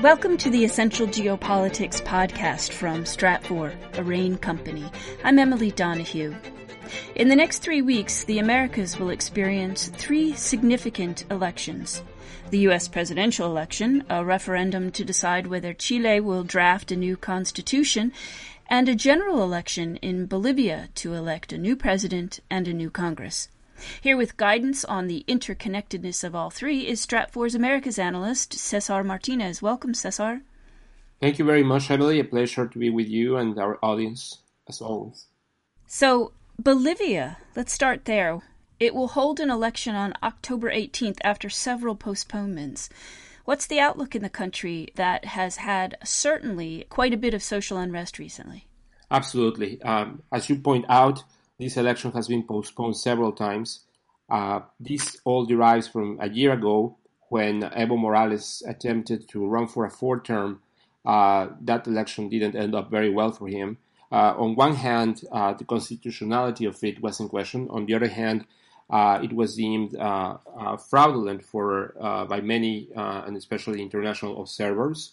Welcome to the Essential Geopolitics podcast from Stratfor, a RANE company. I'm Emily Donahue. In the next three weeks, the Americas will experience three significant elections. The U.S. presidential election, a referendum to decide whether Chile will draft a new constitution, and a general election in Bolivia to elect a new president and a new Congress. Here with guidance on the interconnectedness of all three is Stratfor's Americas analyst, Cesar Martinez. Welcome, Cesar. Thank you very much, Emily. A pleasure to be with you and our audience, as always. So, Bolivia, let's start there. It will hold an election on October 18th after several postponements. What's the outlook in the country that has had certainly quite a bit of social unrest recently? Absolutely. Um, as you point out, this election has been postponed several times. Uh, this all derives from a year ago when Evo Morales attempted to run for a fourth term. Uh, that election didn't end up very well for him. Uh, on one hand, uh, the constitutionality of it was in question. On the other hand, uh, it was deemed uh, fraudulent for by many and especially international observers.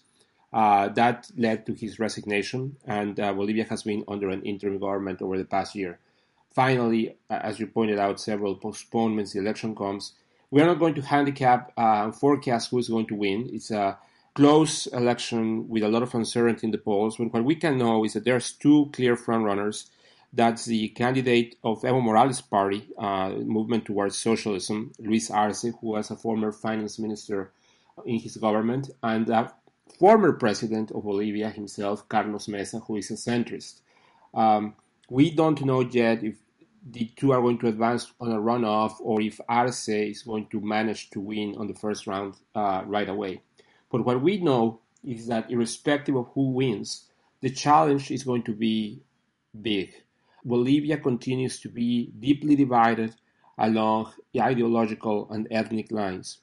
that led to his resignation, and Bolivia has been under an interim government over the past year finally, as you pointed out, several postponements, the election comes. We are not going to handicap uh, forecast who is going to win. It's a close election with a lot of uncertainty in the polls. When what we can know is that there's two clear frontrunners. That's the candidate of Evo Morales' party, uh, movement towards socialism, Luis Arce, who was a former finance minister in his government, and a former president of Bolivia himself, Carlos Mesa, who is a centrist. Um, we don't know yet if the two are going to advance on a runoff or if Arce is going to manage to win on the first round uh, right away. But what we know is that irrespective of who wins, the challenge is going to be big. Bolivia continues to be deeply divided along ideological and ethnic lines.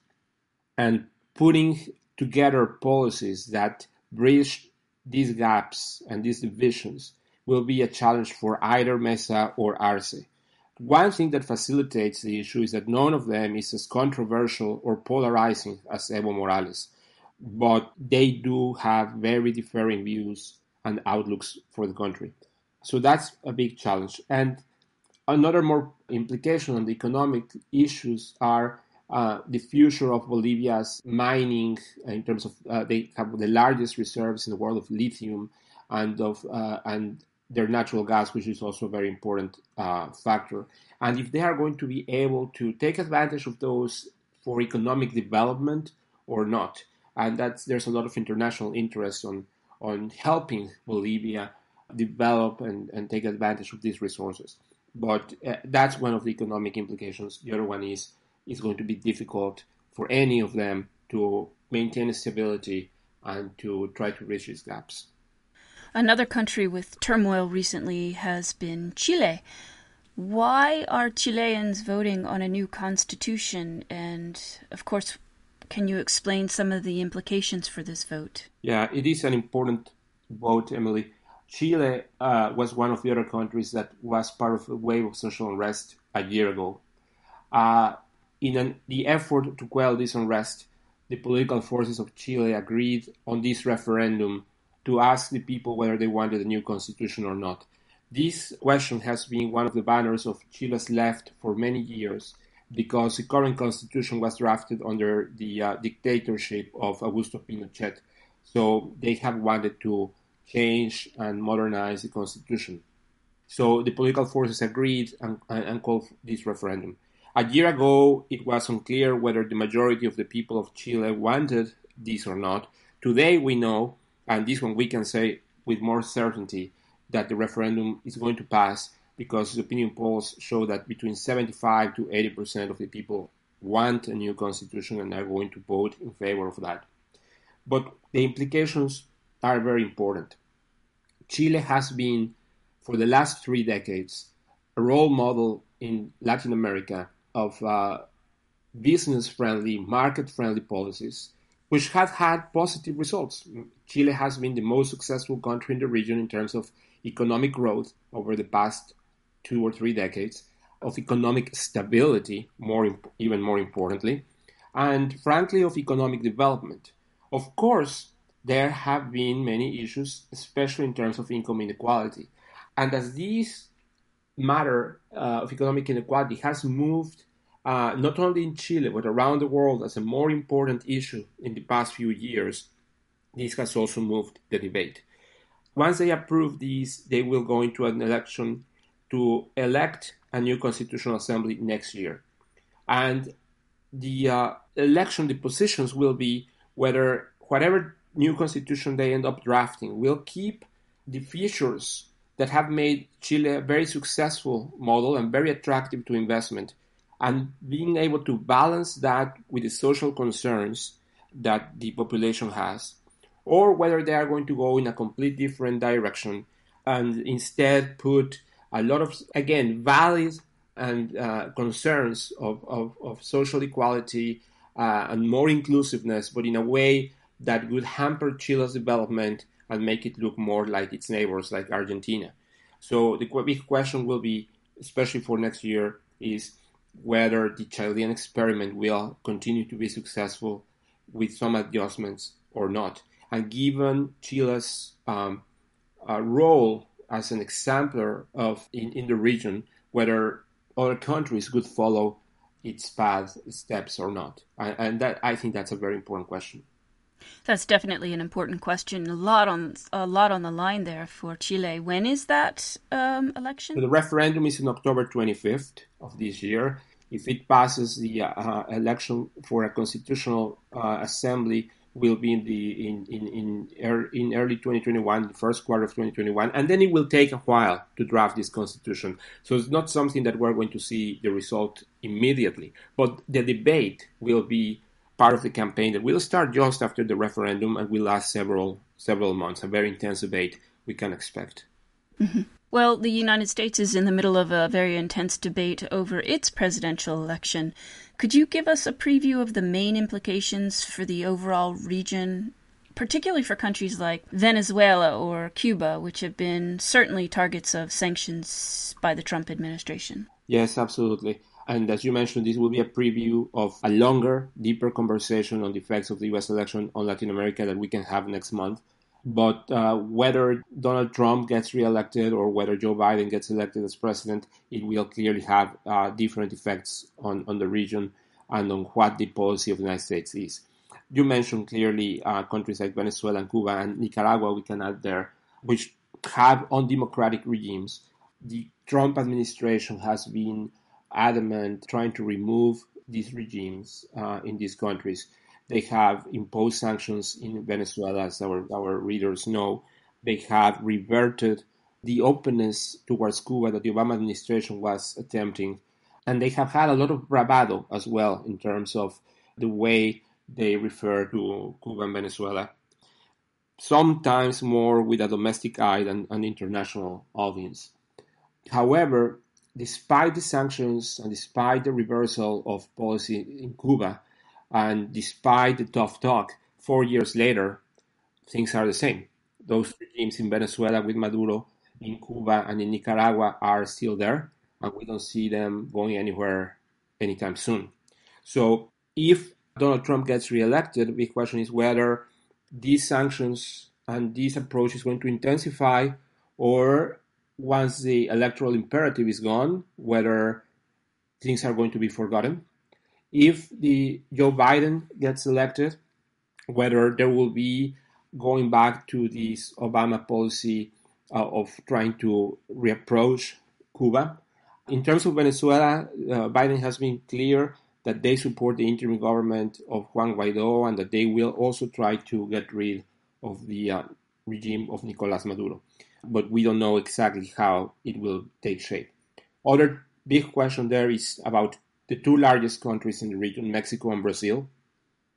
And putting together policies that bridge these gaps and these divisions will be a challenge for either Mesa or Arce. One thing that facilitates the issue is that none of them is as controversial or polarizing as Evo Morales, but they do have very differing views and outlooks for the country. So that's a big challenge. And another more implication on the economic issues are uh, the future of Bolivia's mining in terms of uh, they have the largest reserves in the world of lithium and of uh, and their natural gas, which is also a very important uh, factor. And if they are going to be able to take advantage of those for economic development or not, and that's there's a lot of international interest on on helping Bolivia develop and, and take advantage of these resources. But uh, that's one of the economic implications. The other one is it's going to be difficult for any of them to maintain stability and to try to bridge these gaps. Another country with turmoil recently has been Chile. Why are Chileans voting on a new constitution? And of course, can you explain some of the implications for this vote? Yeah, it is an important vote, Emily. Chile uh, was one of the other countries that was part of a wave of social unrest a year ago. Uh, in an, the effort to quell this unrest, the political forces of Chile agreed on this referendum to ask the people whether they wanted a new constitution or not. This question has been one of the banners of Chile's left for many years because the current constitution was drafted under the uh, dictatorship of Augusto Pinochet. So they have wanted to change and modernize the constitution. So the political forces agreed and, and called this referendum. A year ago, it was unclear whether the majority of the people of Chile wanted this or not. Today, we know and this one we can say with more certainty that the referendum is going to pass because the opinion polls show that between 75 to 80 percent of the people want a new constitution and are going to vote in favor of that. But the implications are very important. Chile has been, for the last three decades, a role model in Latin America of uh, business friendly, market friendly policies which have had positive results. Chile has been the most successful country in the region in terms of economic growth over the past two or three decades, of economic stability, more even more importantly, and frankly of economic development. Of course, there have been many issues, especially in terms of income inequality. And as this matter uh, of economic inequality has moved uh, not only in Chile but around the world as a more important issue in the past few years, this has also moved the debate. Once they approve these, they will go into an election to elect a new constitutional assembly next year. And the uh, election, the positions will be whether whatever new constitution they end up drafting will keep the features that have made Chile a very successful model and very attractive to investment, and being able to balance that with the social concerns that the population has, or whether they are going to go in a complete different direction and instead put a lot of, again, valid and uh, concerns of, of, of, social equality uh, and more inclusiveness, but in a way that would hamper Chile's development and make it look more like its neighbors, like Argentina. So the big question will be, especially for next year, is whether the Chilean experiment will continue to be successful with some adjustments or not. And given Chile's um, uh, role as an exemplar of in, in the region, whether other countries could follow its path, steps or not. And, and that I think that's a very important question. That's definitely an important question. A lot on a lot on the line there for Chile. When is that um, election? So the referendum is in October 25th of this year. If it passes, the uh, election for a constitutional uh, assembly will be in the in in in, er, in early 2021, the first quarter of 2021, and then it will take a while to draft this constitution. So it's not something that we're going to see the result immediately, but the debate will be part of the campaign that will start just after the referendum and will last several several months. A very intense debate we can expect. Mm-hmm. Well, the United States is in the middle of a very intense debate over its presidential election. Could you give us a preview of the main implications for the overall region, particularly for countries like Venezuela or Cuba, which have been certainly targets of sanctions by the Trump administration? Yes, absolutely. And as you mentioned, this will be a preview of a longer, deeper conversation on the effects of the US election on Latin America that we can have next month. But uh, whether Donald Trump gets reelected or whether Joe Biden gets elected as president, it will clearly have uh, different effects on, on the region and on what the policy of the United States is. You mentioned clearly uh, countries like Venezuela and Cuba and Nicaragua, we can add there, which have undemocratic regimes. The Trump administration has been adamant trying to remove these regimes uh, in these countries. They have imposed sanctions in Venezuela, as our, our readers know. They have reverted the openness towards Cuba that the Obama administration was attempting. And they have had a lot of bravado as well in terms of the way they refer to Cuba and Venezuela. Sometimes more with a domestic eye than an international audience. However, despite the sanctions and despite the reversal of policy in Cuba, and despite the tough talk, four years later, things are the same. Those regimes in Venezuela with Maduro, in Cuba, and in Nicaragua are still there, and we don't see them going anywhere anytime soon. So, if Donald Trump gets reelected, the big question is whether these sanctions and this approach is going to intensify or once the electoral imperative is gone, whether things are going to be forgotten. If the Joe Biden gets elected, whether there will be going back to this Obama policy uh, of trying to reapproach Cuba. In terms of Venezuela, uh, Biden has been clear that they support the interim government of Juan Guaido and that they will also try to get rid of the uh, regime of Nicolas Maduro but we don't know exactly how it will take shape. Other big question there is about the two largest countries in the region, Mexico and Brazil,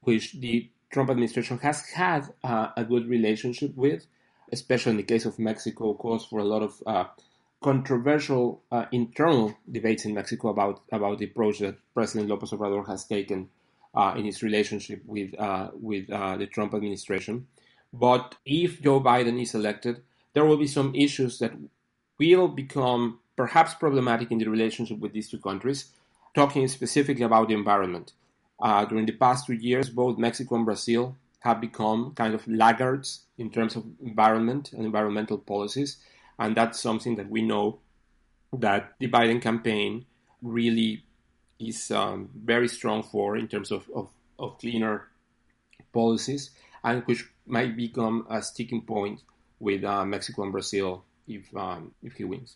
which the Trump administration has had uh, a good relationship with, especially in the case of Mexico, caused for a lot of uh, controversial uh, internal debates in Mexico about, about the approach that President López Obrador has taken uh, in his relationship with, uh, with uh, the Trump administration. But if Joe Biden is elected, there will be some issues that will become perhaps problematic in the relationship with these two countries, talking specifically about the environment. Uh, during the past two years, both Mexico and Brazil have become kind of laggards in terms of environment and environmental policies. And that's something that we know that the Biden campaign really is um, very strong for in terms of, of, of, cleaner policies and which might become a sticking point with uh, Mexico and Brazil if, um, if he wins.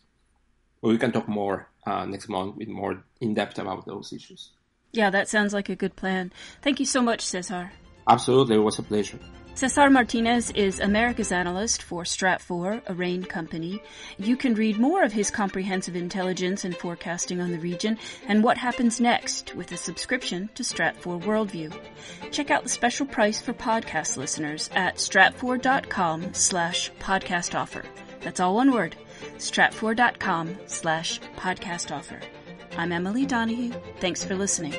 But we can talk more uh, next month with more in depth about those issues. Yeah, that sounds like a good plan. Thank you so much, Cesar. Absolutely, it was a pleasure. Cesar Martinez is America's analyst for Stratfor, a RANE company. You can read more of his comprehensive intelligence and forecasting on the region and what happens next with a subscription to Stratfor Worldview. Check out the special price for podcast listeners at stratfor.com slash podcast offer. That's all one word, stratfor.com slash podcast offer. I'm Emily Donahue. Thanks for listening.